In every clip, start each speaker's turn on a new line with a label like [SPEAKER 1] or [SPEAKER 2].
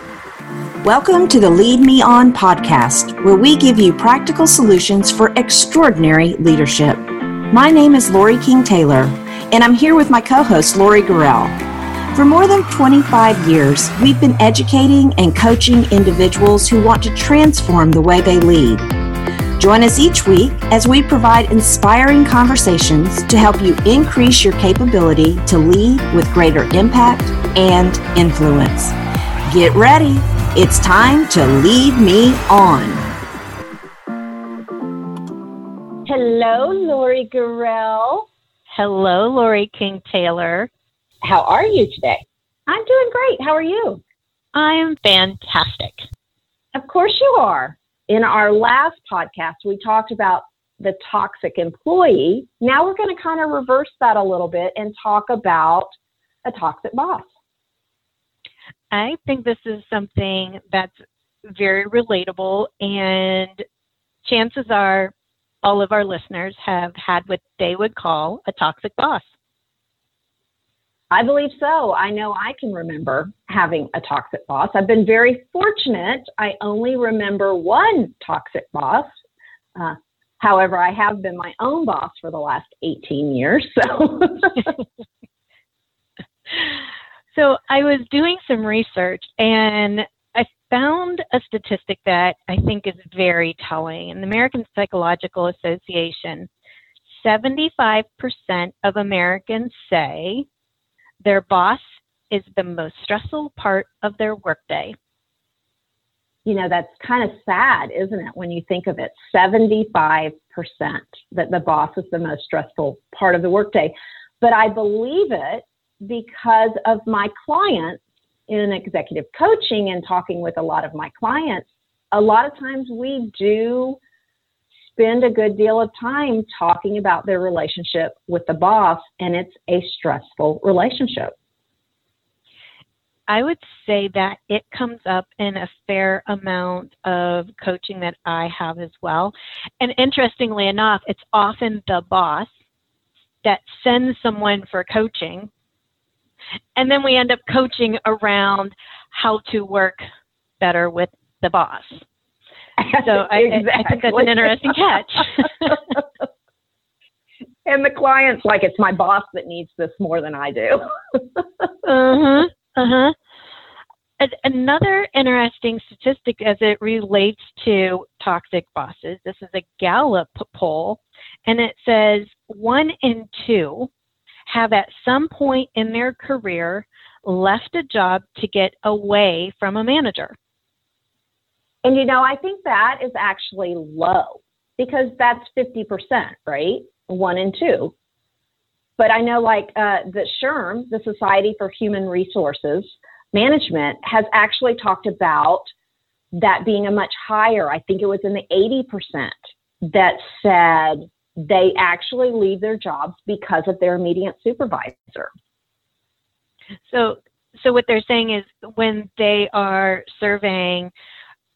[SPEAKER 1] Welcome to the Lead Me On podcast, where we give you practical solutions for extraordinary leadership. My name is Lori King Taylor, and I'm here with my co host, Lori Gurrell. For more than 25 years, we've been educating and coaching individuals who want to transform the way they lead. Join us each week as we provide inspiring conversations to help you increase your capability to lead with greater impact and influence. Get ready it's time to lead me on.
[SPEAKER 2] Hello, Lori Gurrell.
[SPEAKER 3] Hello, Lori King Taylor.
[SPEAKER 2] How are you today? I'm doing great. How are you?
[SPEAKER 3] I'm fantastic.
[SPEAKER 2] Of course you are. In our last podcast, we talked about the toxic employee. Now we're going to kind of reverse that a little bit and talk about a toxic boss.
[SPEAKER 3] I think this is something that's very relatable, and chances are all of our listeners have had what they would call a toxic boss.
[SPEAKER 2] I believe so. I know I can remember having a toxic boss. I've been very fortunate. I only remember one toxic boss. Uh, however, I have been my own boss for the last 18 years. So.
[SPEAKER 3] So I was doing some research and I found a statistic that I think is very telling. In the American Psychological Association, 75% of Americans say their boss is the most stressful part of their workday.
[SPEAKER 2] You know, that's kind of sad, isn't it, when you think of it? 75% that the boss is the most stressful part of the workday. But I believe it because of my clients in executive coaching and talking with a lot of my clients, a lot of times we do spend a good deal of time talking about their relationship with the boss, and it's a stressful relationship.
[SPEAKER 3] I would say that it comes up in a fair amount of coaching that I have as well. And interestingly enough, it's often the boss that sends someone for coaching and then we end up coaching around how to work better with the boss. So I, exactly. I think that's an interesting catch.
[SPEAKER 2] and the client's like, it's my boss that needs this more than I do.
[SPEAKER 3] uh-huh. Uh-huh. Another interesting statistic as it relates to toxic bosses, this is a Gallup poll, and it says one in two have at some point in their career left a job to get away from a manager.
[SPEAKER 2] And you know, I think that is actually low because that's 50%, right? One and two. But I know, like uh, the SHRM, the Society for Human Resources Management, has actually talked about that being a much higher, I think it was in the 80% that said they actually leave their jobs because of their immediate supervisor.
[SPEAKER 3] So, so what they're saying is when they are surveying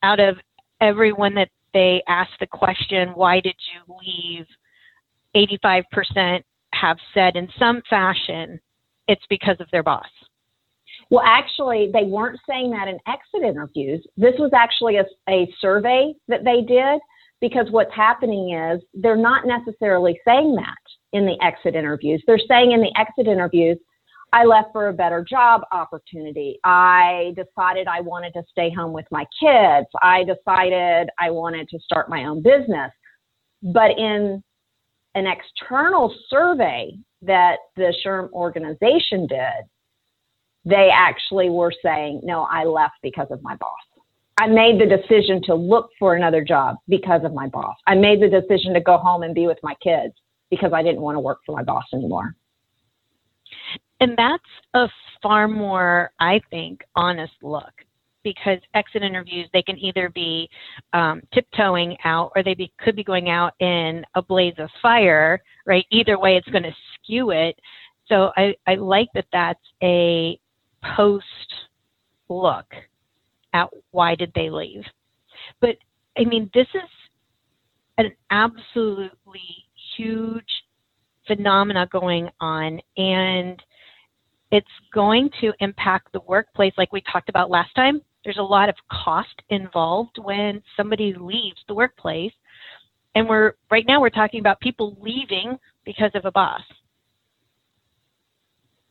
[SPEAKER 3] out of everyone that they ask the question, why did you leave? 85% have said in some fashion it's because of their boss.
[SPEAKER 2] Well, actually, they weren't saying that in exit interviews. This was actually a, a survey that they did because what's happening is they're not necessarily saying that in the exit interviews. They're saying in the exit interviews, I left for a better job opportunity. I decided I wanted to stay home with my kids. I decided I wanted to start my own business. But in an external survey that the SHRM organization did, they actually were saying, no, I left because of my boss. I made the decision to look for another job because of my boss. I made the decision to go home and be with my kids because I didn't want to work for my boss anymore.
[SPEAKER 3] And that's a far more, I think, honest look because exit interviews they can either be um, tiptoeing out or they be, could be going out in a blaze of fire right either way it's going to skew it so I, I like that that's a post look at why did they leave. But I mean, this is an absolutely huge phenomena going on, and it's going to impact the workplace, like we talked about last time, There's a lot of cost involved when somebody leaves the workplace. And we're right now we're talking about people leaving because of a boss.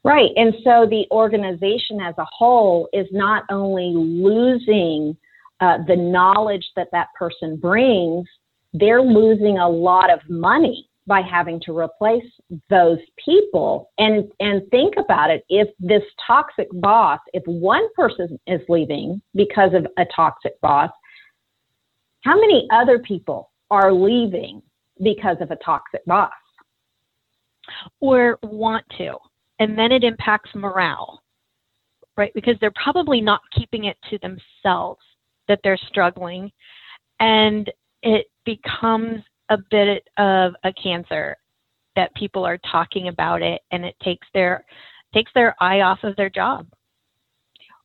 [SPEAKER 2] Right. And so the organization as a whole is not only losing uh, the knowledge that that person brings, they're losing a lot of money by having to replace those people. And and think about it. If this toxic boss if one person is leaving because of a toxic boss how many other people are leaving because of a toxic boss?
[SPEAKER 3] Or want to and then it impacts morale right? Because they're probably not keeping it to themselves that they're struggling and it becomes a bit of a cancer that people are talking about it and it takes their takes their eye off of their job.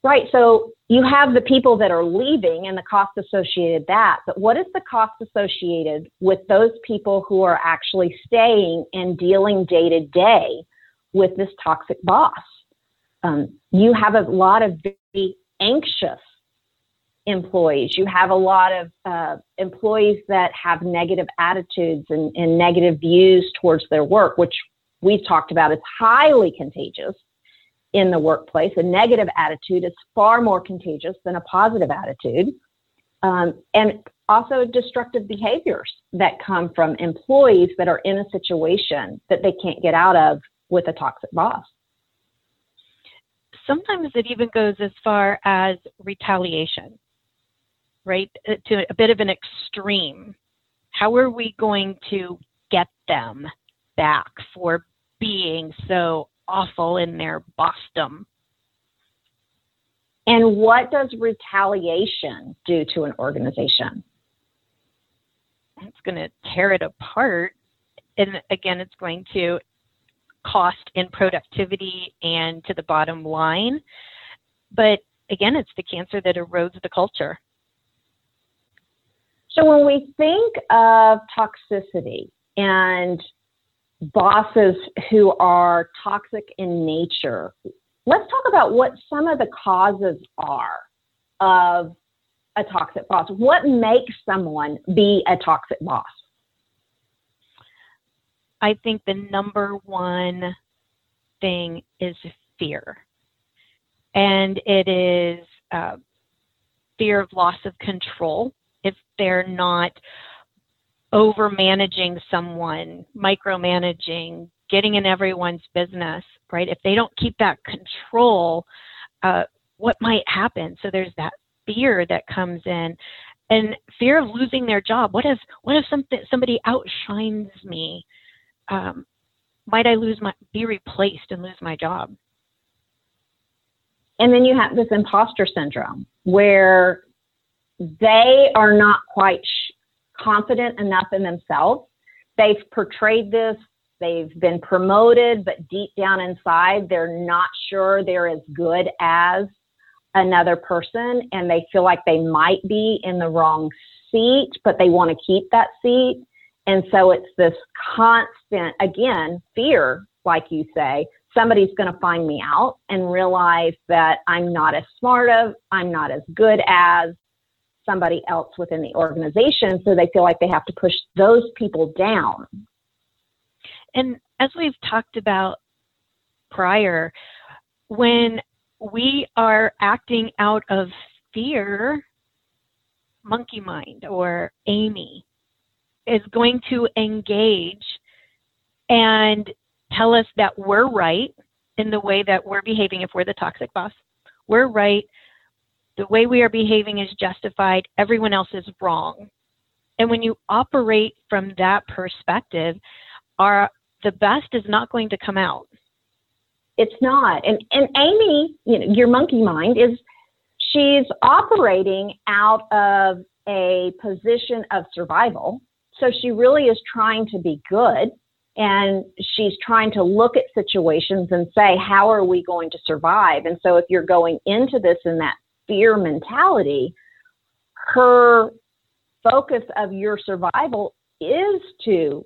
[SPEAKER 2] Right so you have the people that are leaving and the cost associated that but what is the cost associated with those people who are actually staying and dealing day to day with this toxic boss um, you have a lot of very anxious employees. You have a lot of uh, employees that have negative attitudes and, and negative views towards their work, which we've talked about is highly contagious in the workplace. A negative attitude is far more contagious than a positive attitude. Um, and also destructive behaviors that come from employees that are in a situation that they can't get out of with a toxic boss.
[SPEAKER 3] Sometimes it even goes as far as retaliation right, uh, to a bit of an extreme. How are we going to get them back for being so awful in their bossdom?
[SPEAKER 2] And what does retaliation do to an organization?
[SPEAKER 3] It's going to tear it apart. And again, it's going to cost in productivity and to the bottom line. But again, it's the cancer that erodes the culture.
[SPEAKER 2] So when we think of toxicity and bosses who are toxic in nature, let's talk about what some of the causes are of a toxic boss. What makes someone be a toxic boss?
[SPEAKER 3] I think the number one thing is fear. And it is uh, fear of loss of control if they're not over managing someone, micromanaging, getting in everyone's business, right? If they don't keep that control, uh, what might happen? So there's that fear that comes in, and fear of losing their job. What if what if something somebody outshines me? Um, might I lose my be replaced and lose my job?
[SPEAKER 2] And then you have this imposter syndrome where they are not quite confident enough in themselves. They've portrayed this, they've been promoted, but deep down inside, they're not sure they're as good as another person, and they feel like they might be in the wrong seat, but they want to keep that seat. And so it's this constant, again, fear, like you say, somebody's going to find me out and realize that I'm not as smart of, I'm not as good as, somebody else within the organization so they feel like they have to push those people down.
[SPEAKER 3] And as we've talked about prior, when we are acting out of fear, monkey mind or Amy is going to engage and tell us that we're right in the way that we're behaving if we're the toxic boss. We're right the way we are behaving is justified, everyone else is wrong. And when you operate from that perspective, our the best is not going to come out.
[SPEAKER 2] It's not. And and Amy, you know, your monkey mind is she's operating out of a position of survival. So she really is trying to be good and she's trying to look at situations and say, how are we going to survive? And so if you're going into this in that fear mentality, her focus of your survival is to,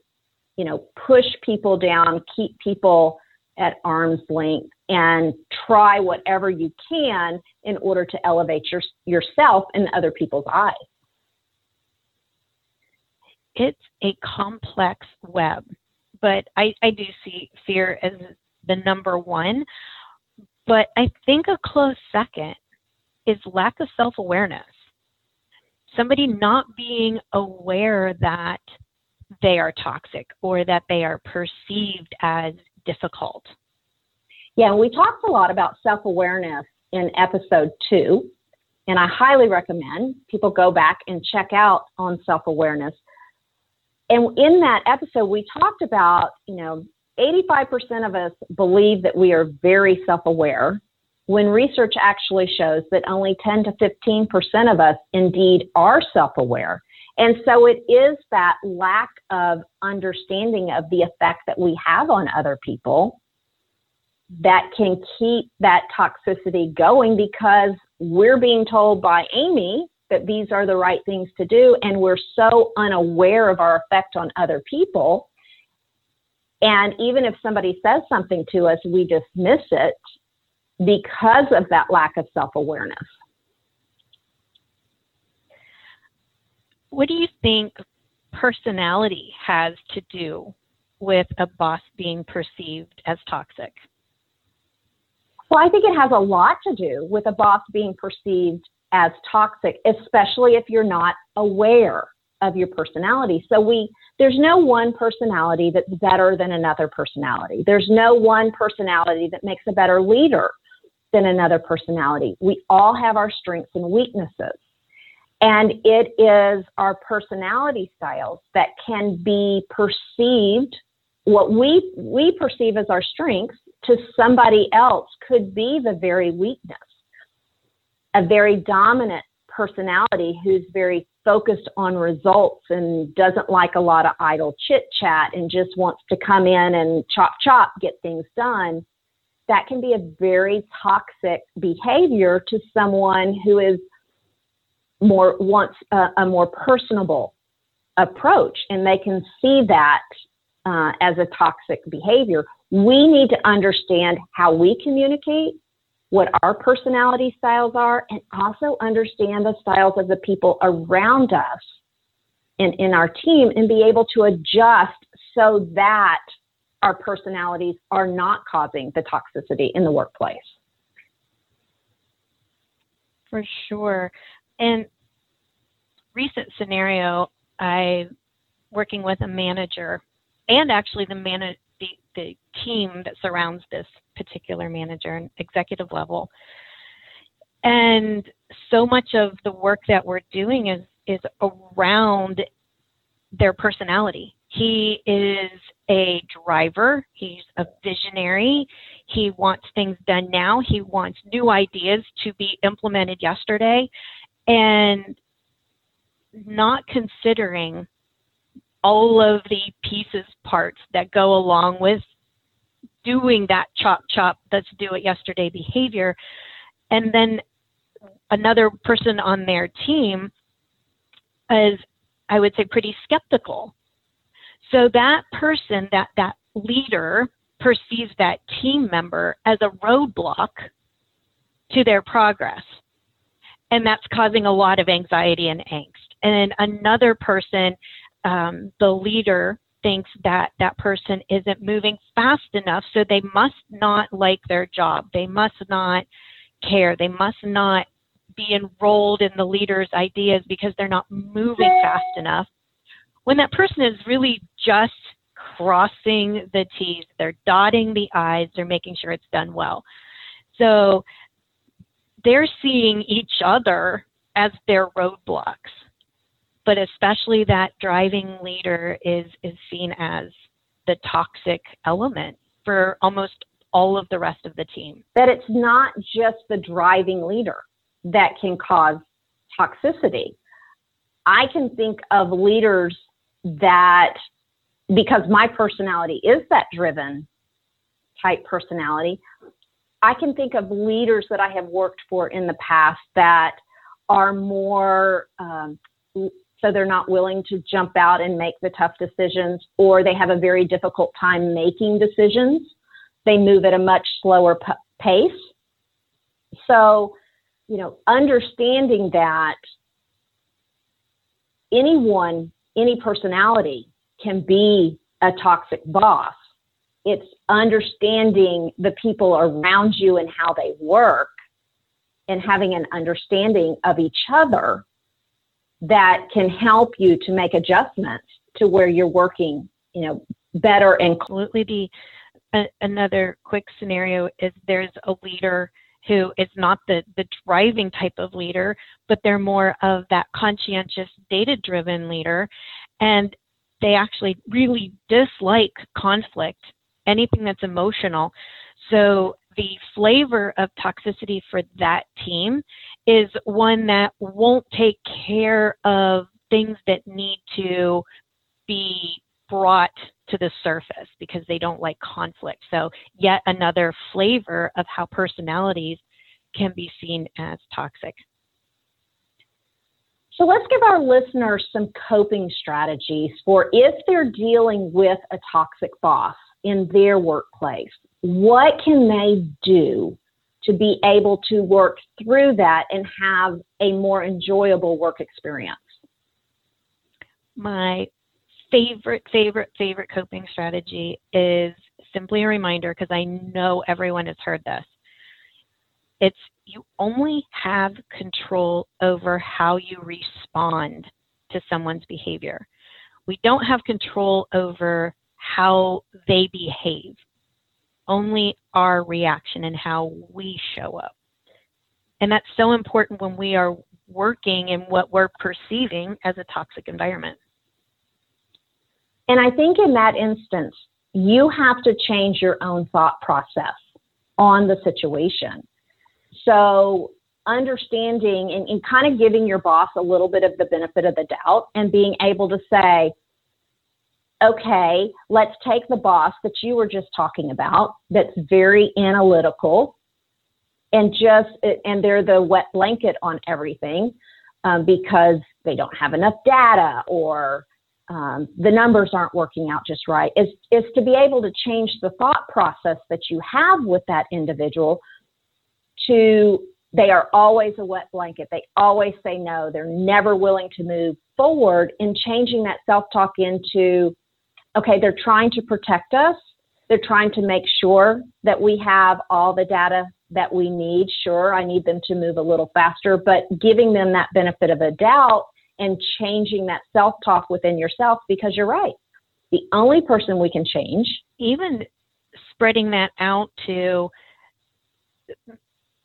[SPEAKER 2] you know, push people down, keep people at arm's length, and try whatever you can in order to elevate your, yourself in other people's eyes.
[SPEAKER 3] It's a complex web, but I, I do see fear as the number one. But I think a close second is lack of self awareness. Somebody not being aware that they are toxic or that they are perceived as difficult.
[SPEAKER 2] Yeah, we talked a lot about self awareness in episode two, and I highly recommend people go back and check out on self awareness. And in that episode, we talked about, you know, 85% of us believe that we are very self aware, when research actually shows that only 10 to 15% of us indeed are self aware. And so it is that lack of understanding of the effect that we have on other people that can keep that toxicity going because we're being told by Amy that these are the right things to do, and we're so unaware of our effect on other people. And even if somebody says something to us, we dismiss it because of that lack of self awareness.
[SPEAKER 3] What do you think personality has to do with a boss being perceived as toxic?
[SPEAKER 2] Well, I think it has a lot to do with a boss being perceived as toxic, especially if you're not aware of your personality. So we there's no one personality that's better than another personality. There's no one personality that makes a better leader than another personality. We all have our strengths and weaknesses. And it is our personality styles that can be perceived, what we, we perceive as our strengths to somebody else could be the very weakness. A very dominant personality who's very focused on results and doesn't like a lot of idle chit chat and just wants to come in and chop chop get things done that can be a very toxic behavior to someone who is more wants a, a more personable approach and they can see that uh, as a toxic behavior. We need to understand how we communicate what our personality styles are and also understand the styles of the people around us and in our team and be able to adjust so that our personalities are not causing the toxicity in the workplace.
[SPEAKER 3] For sure. And recent scenario, I working with a manager and actually the man the, team that surrounds this particular manager and executive level. And so much of the work that we're doing is is around their personality he is a driver. He's a visionary. He wants things done now. He wants new ideas to be implemented yesterday. And not considering all of the pieces, parts that go along with doing that chop chop, let's do it yesterday behavior. And then another person on their team is, I would say, pretty skeptical so that person, that, that leader, perceives that team member as a roadblock to their progress. And that's causing a lot of anxiety and angst. And then another person, um, the leader, thinks that that person isn't moving fast enough, so they must not like their job. They must not care. They must not be enrolled in the leader's ideas because they're not moving fast enough when that person is really just crossing the T's, they're dotting the I's, they're making sure it's done well. So they're seeing each other as their roadblocks. But especially that driving leader is, is seen as the toxic element for almost all of the rest of the team.
[SPEAKER 2] That it's not just the driving leader that can cause toxicity. I can think of leaders that because my personality is that driven type personality, I can think of leaders that I have worked for in the past that are more, um, so they're not willing to jump out and make the tough decisions, or they have a very difficult time making decisions. they move at a much slower p- pace. So, you know, understanding that anyone, any personality can be a toxic boss. It's understanding the people around you and how they work and having an understanding of each other that can help you to make adjustments to where you're working, you know, better and
[SPEAKER 3] absolutely the another quick scenario is there's a leader who is not the, the driving type of leader, but they're more of that conscientious, data driven leader. And they actually really dislike conflict, anything that's emotional. So the flavor of toxicity for that team is one that won't take care of things that need to be brought to the surface because they don't like conflict. So, yet another flavor of how personalities can be seen as toxic.
[SPEAKER 2] So, let's give our listeners some coping strategies for if they're dealing with a toxic boss in their workplace. What can they do to be able to work through that and have a more enjoyable work experience?
[SPEAKER 3] My favorite, favorite, favorite coping strategy is simply a reminder because I know everyone has heard this. It's you only have control over how you respond to someone's behavior. We don't have control over how they behave, only our reaction and how we show up. And that's so important when we are working in what we're perceiving as a toxic environment.
[SPEAKER 2] And I think in that instance, you have to change your own thought process on the situation. So, understanding and, and, kind of giving your boss a little bit of the benefit of the doubt and being able to say, okay, let's take the boss that you were just talking about that's very analytical and just, and they're the wet blanket on everything um, because they don't have enough data or um, the numbers aren't working out just right is, is to be able to change the thought process that you have with that individual to they are always a wet blanket. They always say no. They're never willing to move forward in changing that self-talk into okay they're trying to protect us they're trying to make sure that we have all the data that we need sure i need them to move a little faster but giving them that benefit of a doubt and changing that self talk within yourself because you're right. The only person we can change.
[SPEAKER 3] Even spreading that out to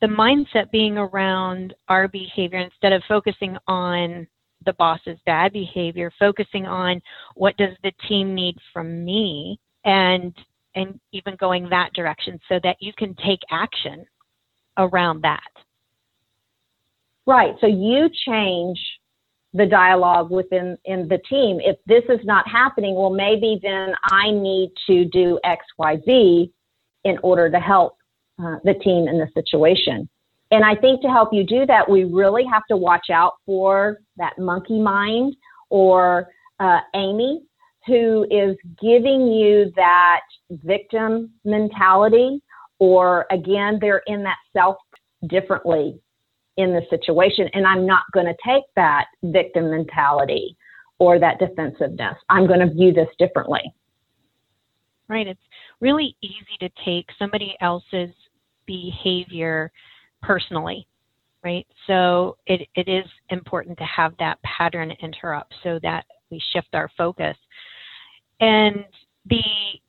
[SPEAKER 3] the mindset being around our behavior instead of focusing on the boss's bad behavior, focusing on what does the team need from me and and even going that direction so that you can take action around that.
[SPEAKER 2] Right. So you change the dialogue within in the team. If this is not happening, well, maybe then I need to do X, Y, Z in order to help uh, the team in the situation. And I think to help you do that, we really have to watch out for that monkey mind or uh, Amy, who is giving you that victim mentality, or again, they're in that self differently in the situation. And I'm not going to take that victim mentality or that defensiveness. I'm going to view this differently.
[SPEAKER 3] Right. It's really easy to take somebody else's behavior personally. Right. So it, it is important to have that pattern interrupt so that we shift our focus. And the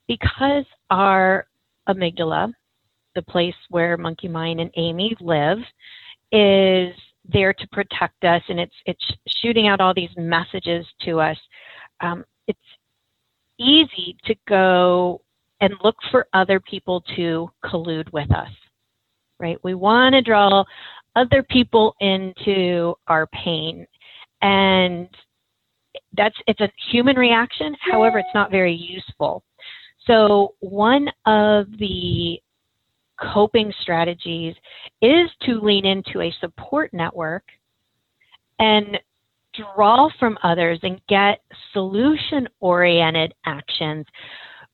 [SPEAKER 3] because our amygdala, the place where Monkey Mind and Amy live, is there to protect us and it's it's shooting out all these messages to us um, it's easy to go and look for other people to collude with us right? We want to draw other people into our pain. And that's it's a human reaction however it's not very useful. So one of the coping strategies is to lean into a support network and draw from others and get solution oriented actions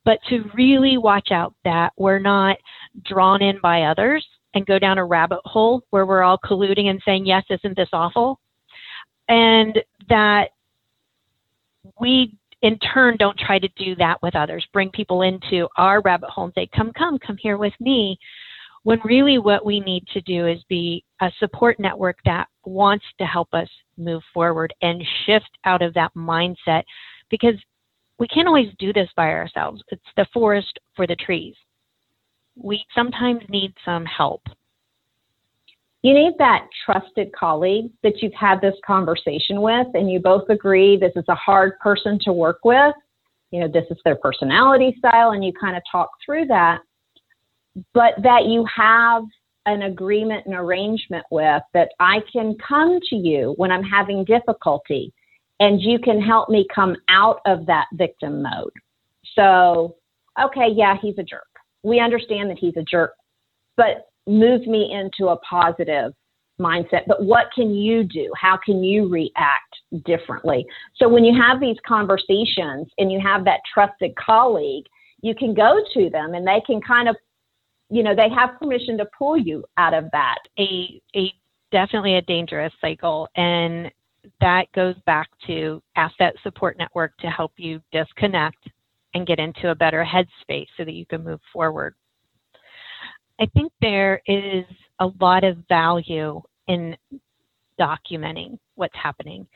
[SPEAKER 3] but to really watch out that we're not drawn in by others and go down a rabbit hole where we're all colluding and saying, yes, isn't this awful? And that we in turn don't try to do that with others, bring people into our rabbit hole and say, come, come, come here with me. When really what we need to do is be a support network that wants to help us move forward and shift out of that mindset because we can't always do this by ourselves. It's the forest for the trees. We sometimes need some help.
[SPEAKER 2] You need that trusted colleague that you've had this conversation with, and you both agree this is a hard person to work with. You know, this is their personality style, and you kind of talk through that. But that you have an agreement and arrangement with that I can come to you when I'm having difficulty and you can help me come out of that victim mode. So, okay, yeah, he's a jerk. We understand that he's a jerk, but move me into a positive mindset. But what can you do? How can you react differently? So, when you have these conversations and you have that trusted colleague, you can go to them and they can kind of, you know, they have permission to pull you out of that.
[SPEAKER 3] A, a definitely a dangerous cycle. And that goes back to asset support network to help you disconnect and get into a better headspace so that you can move forward. I think there is a lot of value in documenting what's happening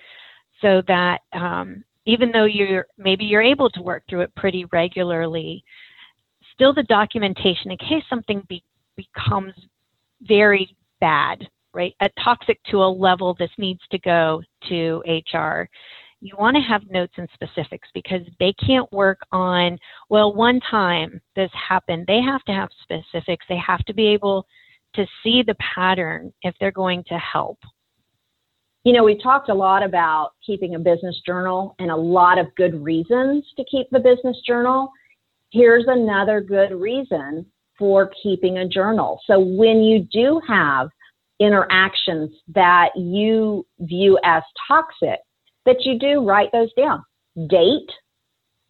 [SPEAKER 3] so that um, even though you're maybe you're able to work through it pretty regularly, still the documentation in case something be, becomes very bad right? A toxic to a level this needs to go to HR. You want to have notes and specifics because they can't work on, well, one time this happened. They have to have specifics. They have to be able to see the pattern if they're going to help.
[SPEAKER 2] You know, we talked a lot about keeping a business journal and a lot of good reasons to keep the business journal. Here's another good reason for keeping a journal. So when you do have interactions that you view as toxic, that you do write those down. Date,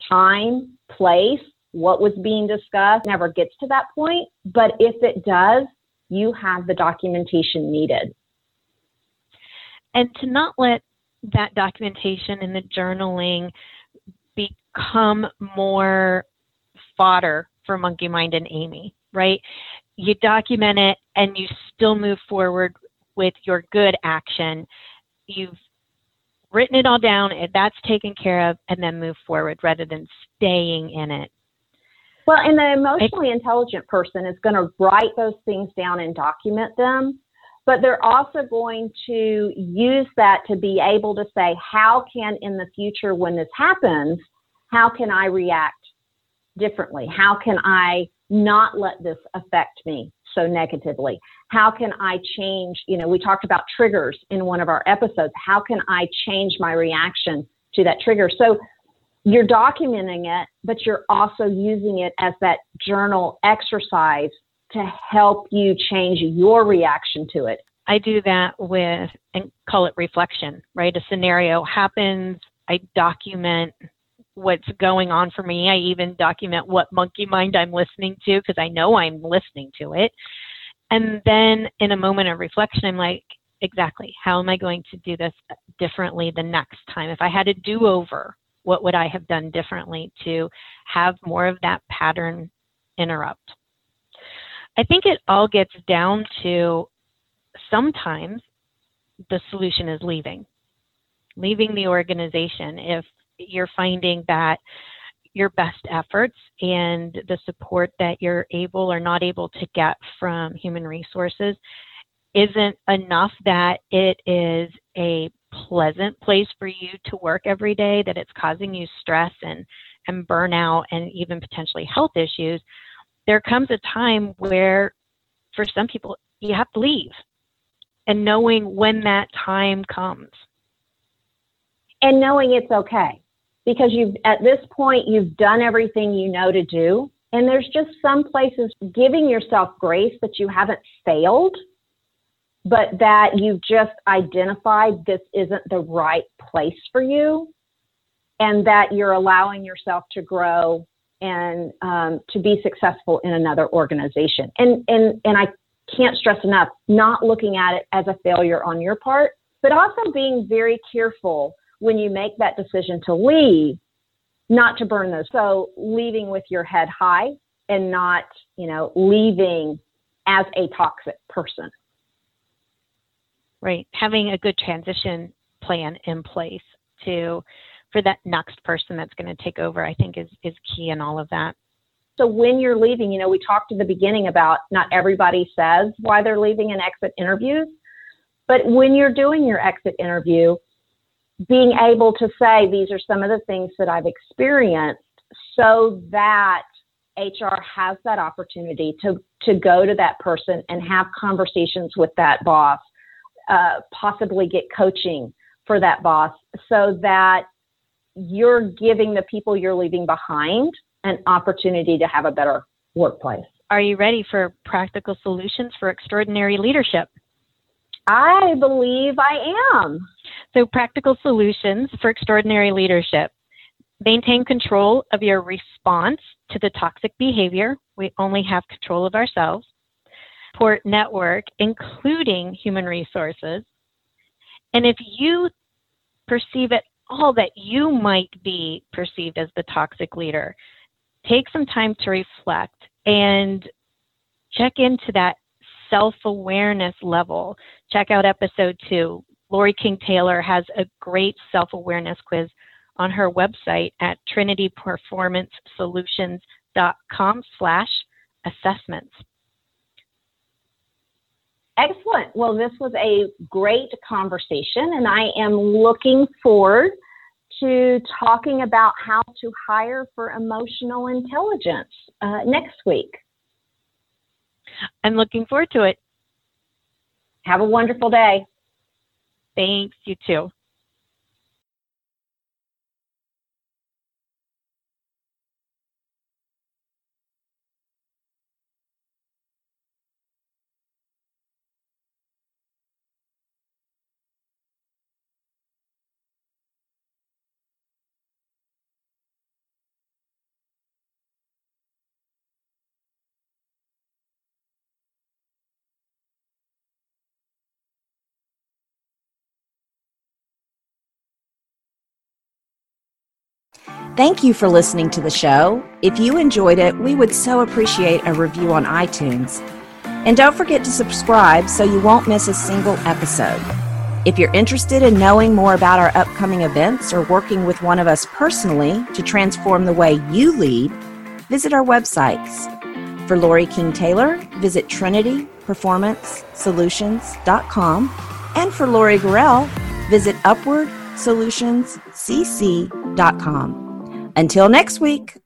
[SPEAKER 2] time, place, what was being discussed never gets to that point, but if it does, you have the documentation needed.
[SPEAKER 3] And to not let that documentation and the journaling become more fodder for Monkey Mind and Amy, right? you document it and you still move forward with your good action. You've written it all down, that's taken care of, and then move forward rather than staying in it.
[SPEAKER 2] Well, and the emotionally intelligent person is going to write those things down and document them, but they're also going to use that to be able to say, how can in the future when this happens, how can I react differently? How can I not let this affect me so negatively? How can I change? You know, we talked about triggers in one of our episodes. How can I change my reaction to that trigger? So you're documenting it, but you're also using it as that journal exercise to help you change your reaction to it.
[SPEAKER 3] I do that with, and call it reflection, right? A scenario happens, I document what's going on for me. I even document what monkey mind I'm listening to because I know I'm listening to it. And then in a moment of reflection, I'm like, exactly, how am I going to do this differently the next time? If I had a do over, what would I have done differently to have more of that pattern interrupt? I think it all gets down to sometimes the solution is leaving, leaving the organization. If you're finding that your best efforts and the support that you're able or not able to get from human resources isn't enough that it is a pleasant place for you to work every day, that it's causing you stress and, and burnout and even potentially health issues, there comes a time where for some people you have to leave and knowing when that time comes.
[SPEAKER 2] And knowing it's okay because you've at this point you've done everything you know to do and there's just some places giving yourself grace that you haven't failed but that you've just identified this isn't the right place for you and that you're allowing yourself to grow and um, to be successful in another organization. And, and, and I can't stress enough not looking at it as a failure on your part, but also being very careful when you make that decision to leave, not to burn those. So leaving with your head high and not, you know, leaving as a toxic person.
[SPEAKER 3] Right. Having a good transition plan in place to for that next person that's going to take over, I think is, is key in all of that.
[SPEAKER 2] So when you're leaving, you know, we talked at the beginning about not everybody says why they're leaving in exit interviews, but when you're doing your exit interview, being able to say these are some of the things that I've experienced so that HR has that opportunity to, to go to that person and have conversations with that boss, uh, possibly get coaching for that boss so that you're giving the people you're leaving behind an opportunity to have a better workplace.
[SPEAKER 3] Are you ready for practical solutions for extraordinary leadership?
[SPEAKER 2] I believe I am.
[SPEAKER 3] So, practical solutions for extraordinary leadership. Maintain control of your response to the toxic behavior. We only have control of ourselves. Support network, including human resources. And if you perceive at all that you might be perceived as the toxic leader, take some time to reflect and check into that self awareness level. Check out episode two. Lori King Taylor has a great self awareness quiz on her website at trinityperformancesolutions.com slash assessments.
[SPEAKER 2] Excellent. Well, this was a great conversation, and I am looking forward to talking about how to hire for emotional intelligence uh, next week.
[SPEAKER 3] I'm looking forward to it.
[SPEAKER 2] Have a wonderful day.
[SPEAKER 3] Thanks, you too.
[SPEAKER 1] Thank you for listening to the show. If you enjoyed it, we would so appreciate a review on iTunes. And don't forget to subscribe so you won't miss a single episode. If you're interested in knowing more about our upcoming events or working with one of us personally to transform the way you lead, visit our websites. For Lori King Taylor, visit trinityperformancesolutions.com. And for Lori Gurel, visit upwardsolutionscc.com. Until next week.